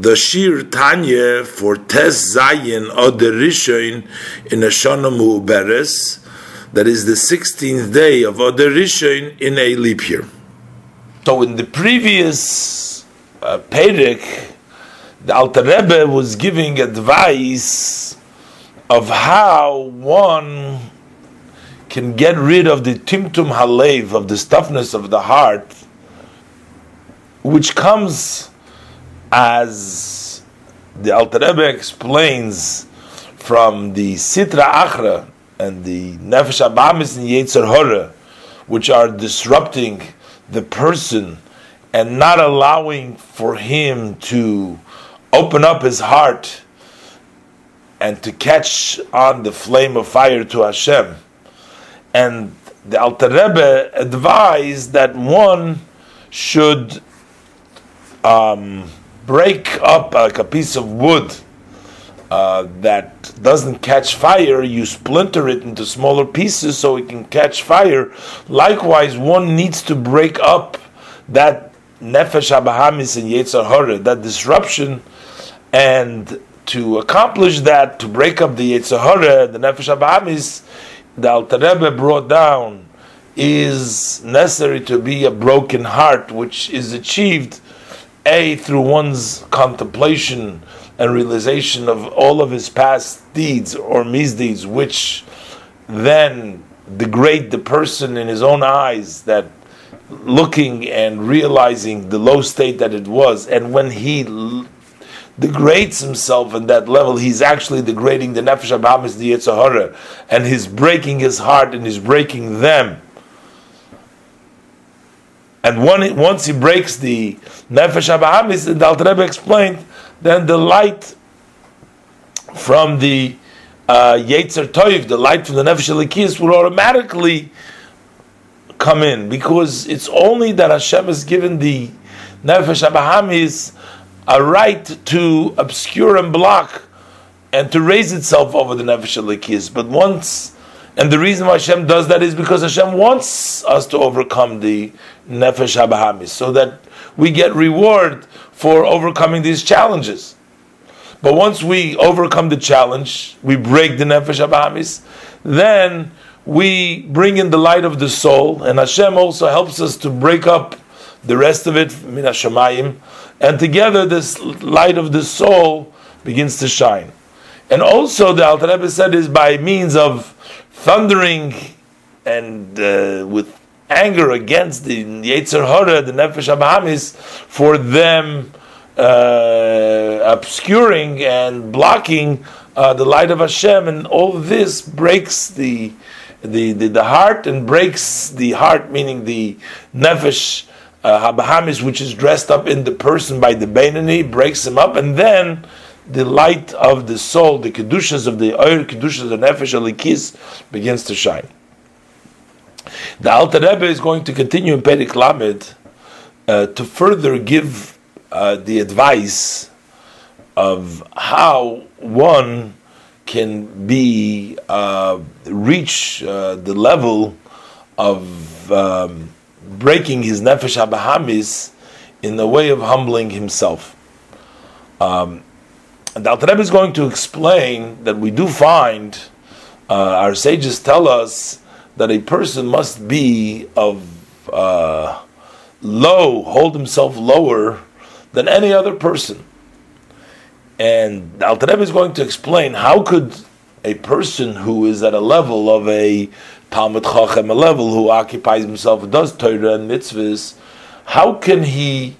the Shiur Tanya for Tes Zayin Oder in Ashana Mu'beres, that is the 16th day of Oder Rishon in a leap year. So in the previous uh, Perek, the Alter Rebbe was giving advice of how one can get rid of the timtum halev, of the stuffness of the heart, which comes as the Alter Rebbe explains from the Sitra Achra and the Nefesh Abamis and Yetzer Hora, which are disrupting the person and not allowing for him to open up his heart and to catch on the flame of fire to Hashem. And the Alter Rebbe advised that one should um, break up like a piece of wood uh, that doesn't catch fire, you splinter it into smaller pieces so it can catch fire. Likewise, one needs to break up that nefesh abahamis and yetzer hara, that disruption, and to accomplish that, to break up the yetzer hara, the nefesh abahamis, the Alter Rebbe brought down is necessary to be a broken heart, which is achieved a, through one's contemplation and realization of all of his past deeds or misdeeds, which then degrade the person in his own eyes, that looking and realizing the low state that it was, and when he degrades himself in that level, he's actually degrading the nefesh abamis the Yitzhahara, and he's breaking his heart and he's breaking them and one, once he breaks the nefesh abahamis, the Alter Rebbe explained, then the light from the uh, Yetzer Toiv, the light from the nefesh alikis, will automatically come in because it's only that Hashem has given the nefesh abahamis a right to obscure and block and to raise itself over the nefesh alikis. But once and the reason why Hashem does that is because Hashem wants us to overcome the nefesh habahamis, so that we get reward for overcoming these challenges. But once we overcome the challenge, we break the nefesh habahamis, then we bring in the light of the soul, and Hashem also helps us to break up the rest of it, min hashamayim, and together this light of the soul begins to shine. And also, the Alter Rebbe said is by means of thundering and uh, with anger against the Yetzer Hora, the Nefesh Abahamis, for them uh, obscuring and blocking uh, the light of Hashem, and all this breaks the, the, the, the heart and breaks the heart, meaning the Nefesh uh, which is dressed up in the person by the Beinoni, breaks him up, and then the light of the soul, the kedushas of the oil, kedushas of the nefesh alikis, begins to shine. The Alter Rebbe is going to continue in Perik Lamed uh, to further give uh, the advice of how one can be uh, reach uh, the level of um, breaking his nefesh abahamis in the way of humbling himself. Um, and the Alter is going to explain that we do find, uh, our sages tell us that a person must be of uh, low, hold himself lower than any other person. And the Alter is going to explain how could a person who is at a level of a Talmud Chachem, a level who occupies himself, does Torah and mitzvahs, how can he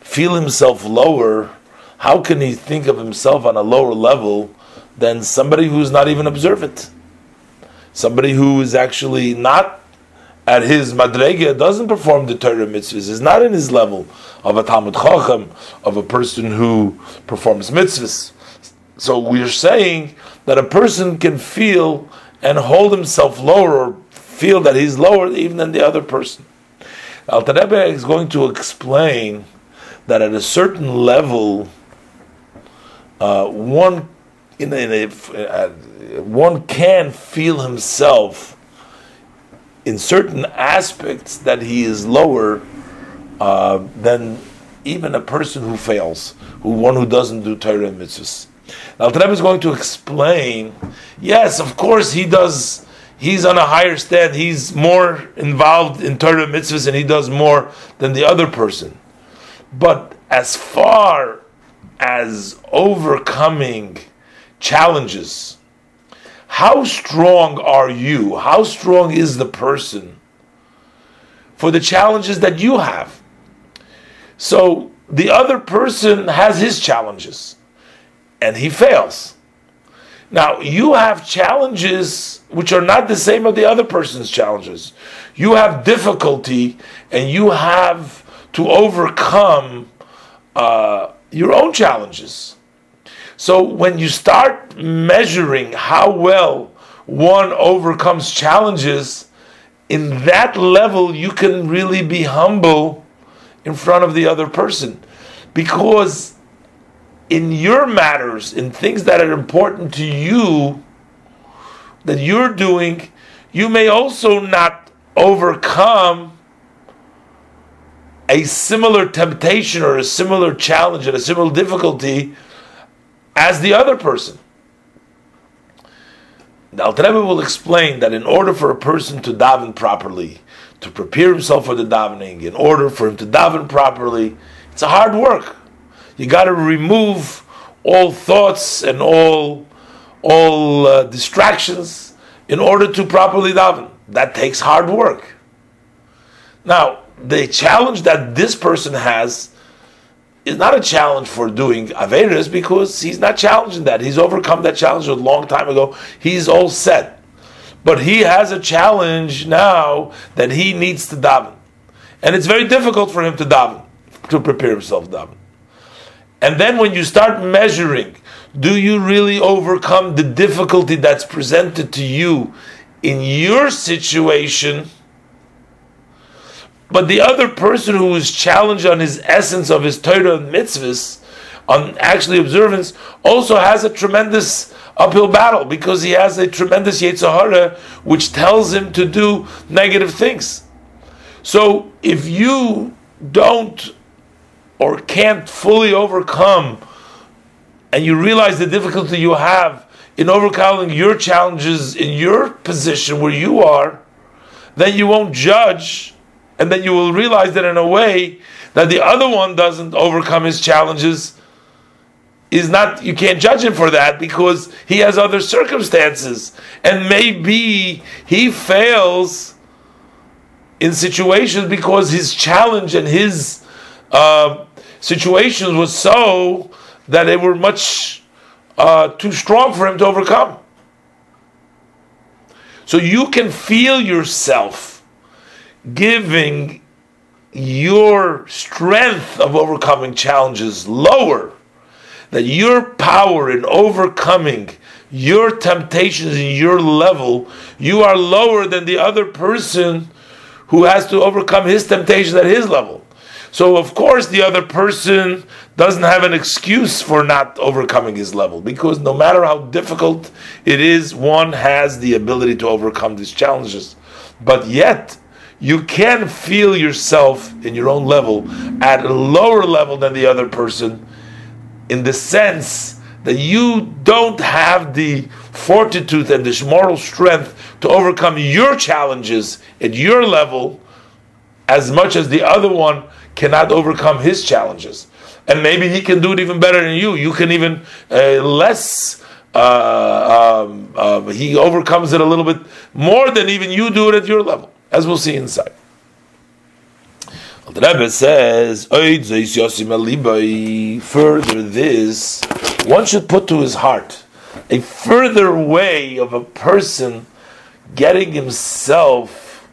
feel himself lower how can he think of himself on a lower level than somebody who's not even observant? Somebody who is actually not at his madrega, doesn't perform the Torah mitzvahs, is not in his level of a Talmud Chacham, of a person who performs mitzvahs. So we're saying that a person can feel and hold himself lower or feel that he's lower even than the other person. Alter Rebbe is going to explain that at a certain level, uh, one in a, in a uh, one can feel himself in certain aspects that he is lower uh, than even a person who fails, who one who doesn't do Torah and mitzvahs. Now, the is going to explain. Yes, of course, he does. He's on a higher stand. He's more involved in Torah mitzvahs, and he does more than the other person. But as far as overcoming challenges, how strong are you? How strong is the person for the challenges that you have? So the other person has his challenges and he fails. Now, you have challenges which are not the same as the other person's challenges. You have difficulty and you have to overcome uh, your own challenges. So, when you start measuring how well one overcomes challenges, in that level, you can really be humble in front of the other person. Because in your matters, in things that are important to you, that you're doing, you may also not overcome a similar temptation or a similar challenge and a similar difficulty as the other person. The Alter Rebbe will explain that in order for a person to daven properly, to prepare himself for the davening, in order for him to daven properly, it's a hard work. You got to remove all thoughts and all all uh, distractions in order to properly daven. That takes hard work. Now, the challenge that this person has is not a challenge for doing Averis because he's not challenging that. He's overcome that challenge a long time ago. He's all set. But he has a challenge now that he needs to daven. And it's very difficult for him to daven, to prepare himself daven. And then when you start measuring, do you really overcome the difficulty that's presented to you in your situation? But the other person who is challenged on his essence of his Torah and mitzvahs, on actually observance, also has a tremendous uphill battle because he has a tremendous Yetzirah which tells him to do negative things. So if you don't or can't fully overcome and you realize the difficulty you have in overcoming your challenges in your position where you are, then you won't judge and then you will realize that in a way that the other one doesn't overcome his challenges. Is not you can't judge him for that because he has other circumstances. And maybe he fails in situations because his challenge and his uh, situations was so that they were much uh, too strong for him to overcome. So you can feel yourself giving your strength of overcoming challenges lower that your power in overcoming your temptations in your level, you are lower than the other person who has to overcome his temptations at his level. So, of course, the other person doesn't have an excuse for not overcoming his level because no matter how difficult it is, one has the ability to overcome these challenges. But yet, you can feel yourself in your own level at a lower level than the other person in the sense that you don't have the fortitude and the moral strength to overcome your challenges at your level as much as the other one cannot overcome his challenges. And maybe he can do it even better than you. You can even uh, less. Uh, um, uh, he overcomes it a little bit more than even you do it at your level, as we'll see inside. The Rebbe says, further this, one should put to his heart a further way of a person getting himself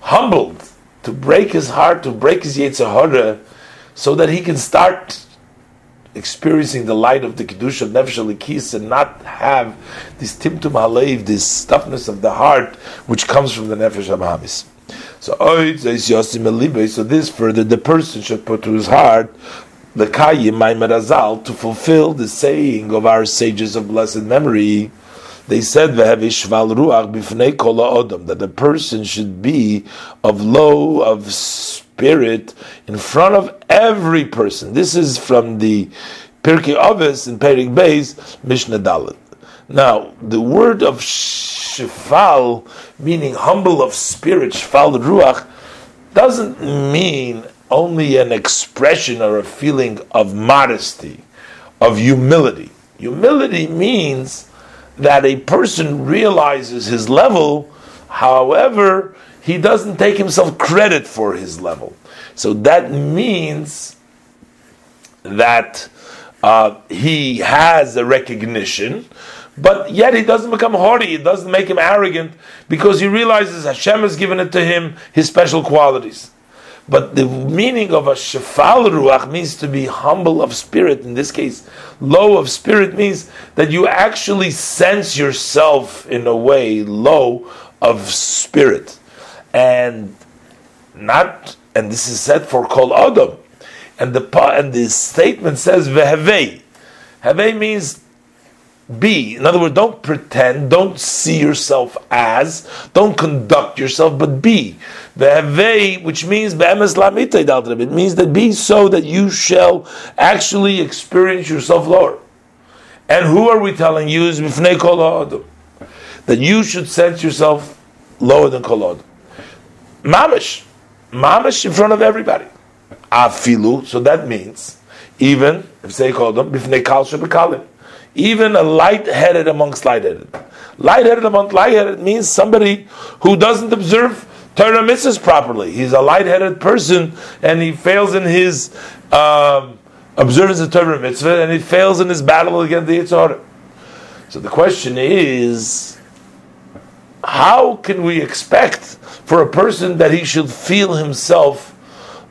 humbled to break his heart, to break his Yetzirah, so that he can start experiencing the light of the Kiddush of Nefesh Alikis and not have this Timtum Halev, this toughness of the heart, which comes from the Nefesh Abahamis. So, so this further the person should put to his heart the Kayim to fulfill the saying of our sages of blessed memory. They said that the person should be of low, of spirit in front of every person. This is from the Pirkei Avos in Perik Beis, Mishnah Dalet. Now, the word of shefal, meaning humble of spirit, shefal ruach, doesn't mean only an expression or a feeling of modesty, of humility. Humility means that a person realizes his level, however, he doesn't take himself credit for his level. So that means that uh, he has a recognition, but yet he doesn't become haughty. It doesn't make him arrogant because he realizes Hashem has given it to him his special qualities. But the meaning of a shefal ruach means to be humble of spirit. In this case, low of spirit means that you actually sense yourself in a way low of spirit, and not. And this is said for kol adam, and the and the statement says vehevei. Hevei means be. In other words, don't pretend, don't see yourself as, don't conduct yourself, but be. Ve'havei, which means it means that be so that you shall actually experience yourself lower. And who are we telling you is that you should sense yourself lower than kol Mamish, mamish in front of everybody. Afilu, so that means even if say kodom b'fnei kal shebekalim even a light-headed amongst light-headed. Light-headed amongst light-headed means somebody who doesn't observe Torah mitzvahs properly. He's a light-headed person and he fails in his um, observance of Torah mitzvah and he fails in his battle against the Yitzhar. So the question is, how can we expect for a person that he should feel himself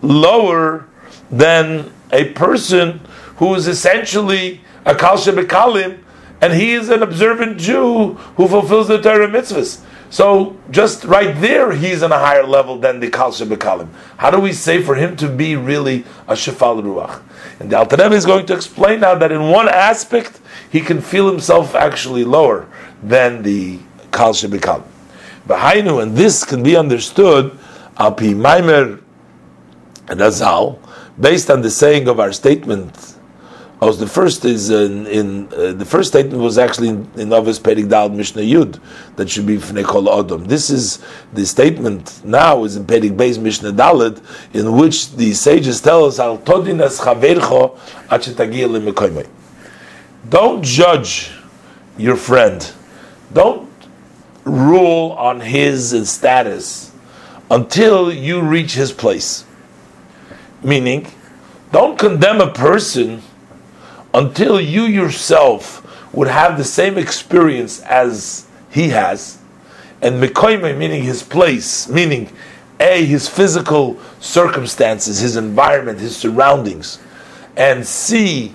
lower than a person who is essentially a Kal Bekalim, and he is an observant Jew who fulfills the Torah mitzvahs. So just right there, he's on a higher level than the Kal Bekalim. How do we say for him to be really a Shefal Ruach? And the Alter Rebbe is going to explain now that in one aspect, he can feel himself actually lower than the Kal Bekalim. Behainu, and this can be understood, al pi Maimer and based on the saying of our statement Oh, the first is in, in uh, the first statement was actually in, in Novis Perik Dal Mishnah Yud that should be Fnekol Odom. This is the statement now is in Perik Beis Mishnah Dalet in which the sages tell us Al Todinas Chavercho Achetagil Don't judge your friend. Don't rule on his status until you reach his place. Meaning, don't condemn a person until you yourself would have the same experience as he has, and mekoime meaning his place, meaning a his physical circumstances, his environment, his surroundings, and see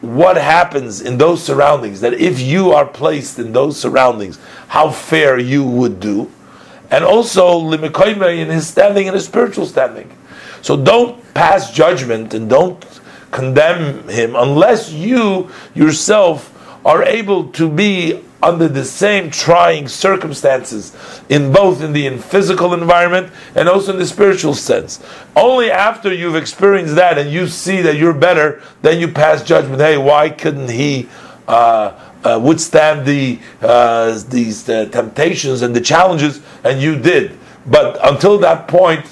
what happens in those surroundings. That if you are placed in those surroundings, how fair you would do, and also limikoime in his standing in his spiritual standing. So don't pass judgment and don't condemn him unless you yourself are able to be under the same trying circumstances in both in the in physical environment and also in the spiritual sense. Only after you've experienced that and you see that you're better, then you pass judgment. Hey, why couldn't he uh, uh, withstand the uh, these uh, temptations and the challenges, and you did? But until that point,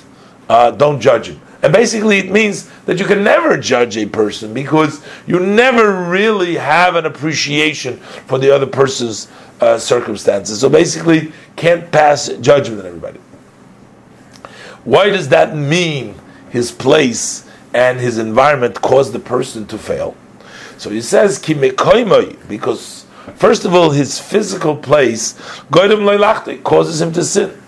uh, don't judge him. And basically, it means that you can never judge a person because you never really have an appreciation for the other person's uh, circumstances. So basically, can't pass judgment on everybody. Why does that mean his place and his environment cause the person to fail? So he says, because first of all, his physical place causes him to sin.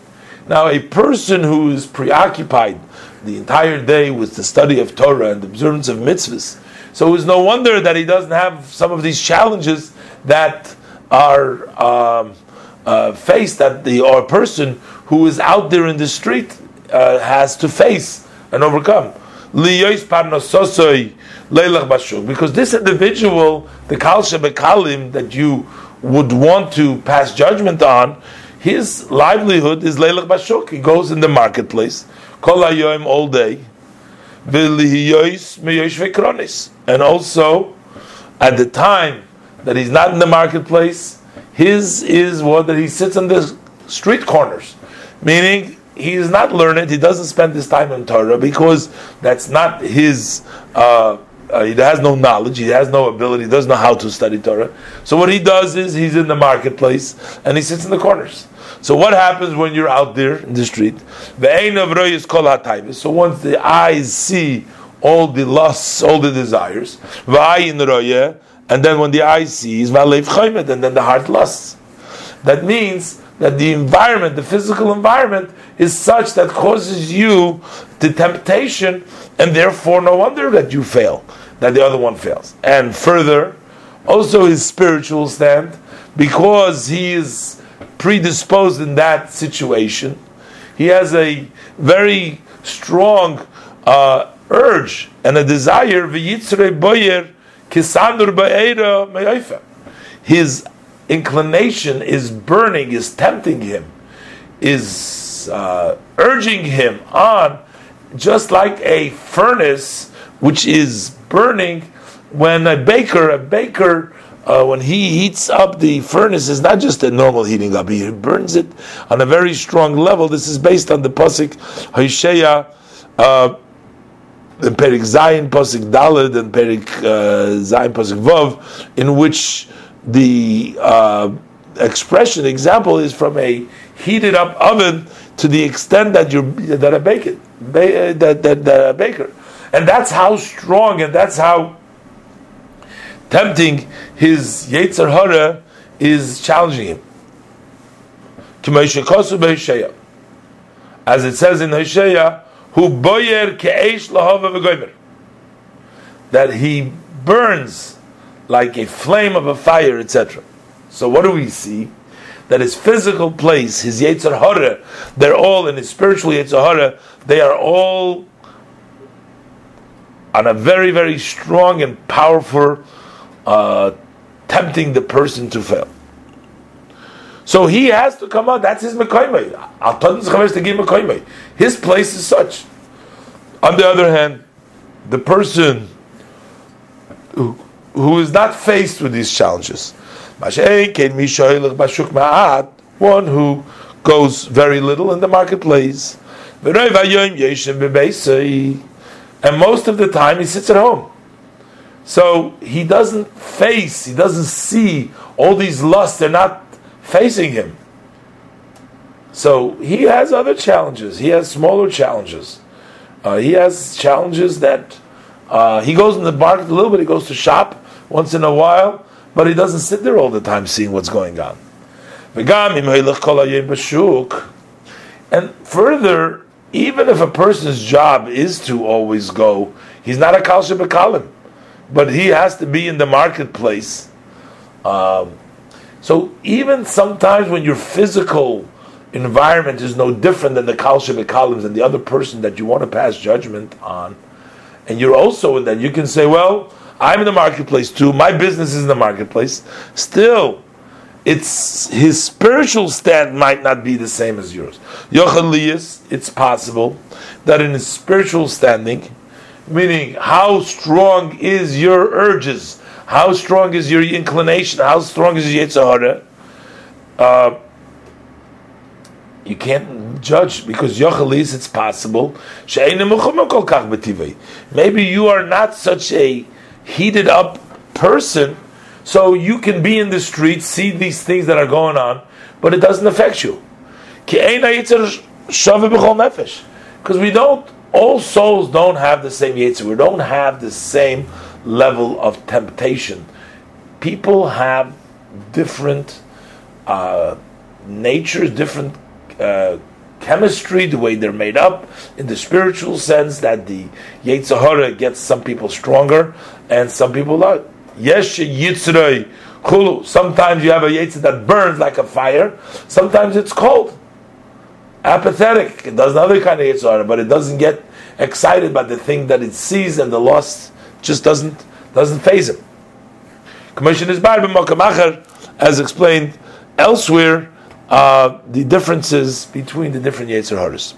Now, a person who is preoccupied the entire day with the study of Torah and the observance of mitzvahs. So it's no wonder that he doesn't have some of these challenges that are um, uh, faced that the or person who is out there in the street uh, has to face and overcome. Because this individual, the kalsha bekalim that you would want to pass judgment on, his livelihood is leilach bashuk. He goes in the marketplace Kol hayoim all day. And also, at the time that he's not in the marketplace, his is what that he sits on the street corners, meaning he is not learned. He doesn't spend his time in Torah because that's not his. Uh, uh, he has no knowledge. He has no ability. He doesn't know how to study Torah. So what he does is he's in the marketplace and he sits in the corners. So what happens when you're out there in the street? The ain of is kol So once the eyes see all the lusts, all the desires, and then when the eye sees, and then the heart lusts. That means that the environment, the physical environment, is such that causes you the temptation, and therefore no wonder that you fail, that the other one fails. And further, also his spiritual stand, because he is predisposed in that situation, he has a very strong uh, urge and a desire, his inclination is burning, is tempting him, is uh, urging him on, just like a furnace which is burning. When a baker, a baker, uh, when he heats up the furnace, is not just a normal heating up; he burns it on a very strong level. This is based on the pasuk Hosea. Uh, in Perik Zayin Pasuk Dalid and Perik uh, Zayin Pasuk Vov, in which the uh, expression example is from a heated up oven to the extent that you that a baker ba- that, that, that a baker, and that's how strong and that's how tempting his Yetzer Hara is challenging him. As it says in Hosea, who boyer lahava. That he burns like a flame of a fire, etc. So what do we see? That his physical place, his Yetzer Hara, they're all in his spiritual Yetzer Hara, they are all on a very, very strong and powerful, uh, tempting the person to fail. So he has to come out. That's his mekoymei. His place is such. On the other hand, the person who, who is not faced with these challenges, one who goes very little in the marketplace, and most of the time he sits at home. So he doesn't face, he doesn't see all these lusts, they're not facing him. So he has other challenges. He has smaller challenges. Uh, he has challenges that uh, he goes in the market a little bit. He goes to shop once in a while, but he doesn't sit there all the time seeing what's going on. And further, even if a person's job is to always go, he's not a kalsha bekalim, but he has to be in the marketplace. Um, so even sometimes when your physical environment is no different than the kalims and the other person that you want to pass judgment on, and you're also in that, you can say, well, I'm in the marketplace too. My business is in the marketplace. Still, it's his spiritual stand might not be the same as yours. Yochalias, it's possible that in his spiritual standing, meaning how strong is your urges how strong is your inclination? How strong is your Yetzirah? Uh, you can't judge because Yochalis, it's possible. Maybe you are not such a heated up person, so you can be in the street, see these things that are going on, but it doesn't affect you. Because we don't, all souls don't have the same Yetzir. We don't have the same level of temptation. People have different uh, natures, different uh, chemistry, the way they're made up, in the spiritual sense that the Yetzirah gets some people stronger and some people not. Yes, Yitzray Kulu. Sometimes you have a Yetzir that burns like a fire, sometimes it's cold. Apathetic. It does another kind of Yetzirah, but it doesn't get excited by the thing that it sees and the loss just doesn't doesn't phase him. Commission is as explained elsewhere, uh, the differences between the different Yetzer Haras.